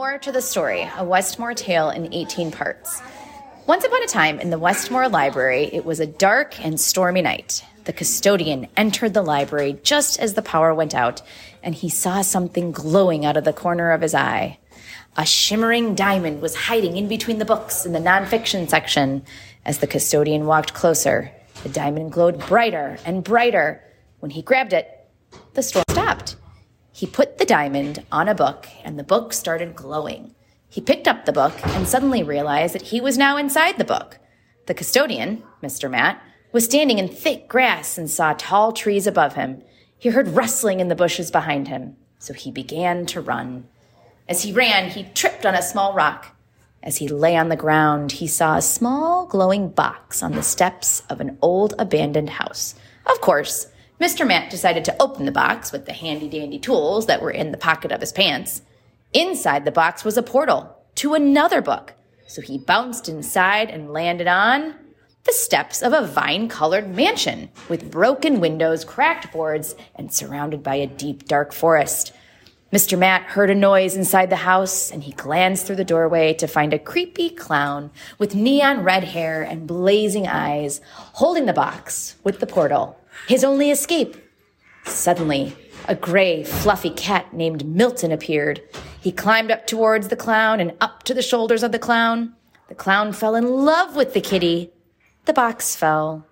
More to the story a Westmoor tale in 18 parts. Once upon a time in the Westmoor Library, it was a dark and stormy night. The custodian entered the library just as the power went out, and he saw something glowing out of the corner of his eye. A shimmering diamond was hiding in between the books in the nonfiction section. As the custodian walked closer, the diamond glowed brighter and brighter. When he grabbed it, the storm stopped. He put the diamond on a book, and the book started glowing. He picked up the book and suddenly realized that he was now inside the book. The custodian, Mr. Matt, was standing in thick grass and saw tall trees above him. He heard rustling in the bushes behind him, so he began to run. As he ran, he tripped on a small rock. As he lay on the ground, he saw a small glowing box on the steps of an old abandoned house. Of course, Mr. Matt decided to open the box with the handy dandy tools that were in the pocket of his pants. Inside the box was a portal to another book, so he bounced inside and landed on the steps of a vine colored mansion with broken windows, cracked boards, and surrounded by a deep, dark forest. Mr. Matt heard a noise inside the house and he glanced through the doorway to find a creepy clown with neon red hair and blazing eyes holding the box with the portal, his only escape. Suddenly, a gray, fluffy cat named Milton appeared. He climbed up towards the clown and up to the shoulders of the clown. The clown fell in love with the kitty. The box fell.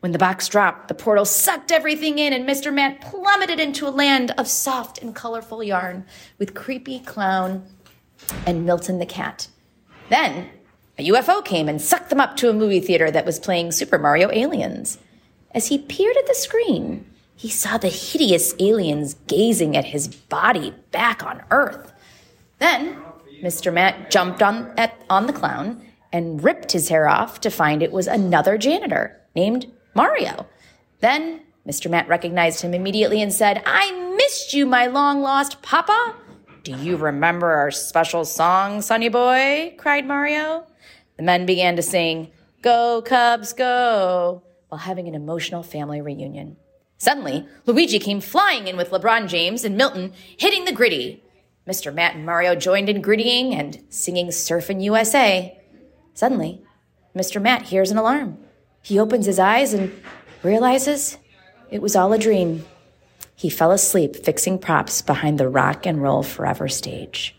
When the box dropped, the portal sucked everything in, and Mr. Matt plummeted into a land of soft and colorful yarn with Creepy Clown and Milton the cat. Then a UFO came and sucked them up to a movie theater that was playing Super Mario Aliens. As he peered at the screen, he saw the hideous aliens gazing at his body back on Earth. Then Mr. Matt jumped on, at, on the clown and ripped his hair off to find it was another janitor named Mario. Then Mr. Matt recognized him immediately and said, I missed you, my long lost papa. Do you remember our special song, Sonny Boy? cried Mario. The men began to sing, Go Cubs, go, while having an emotional family reunion. Suddenly, Luigi came flying in with LeBron James and Milton hitting the griddy. Mr. Matt and Mario joined in griddying and singing Surfin' USA. Suddenly, Mr. Matt hears an alarm. He opens his eyes and realizes it was all a dream. He fell asleep fixing props behind the rock and roll forever stage.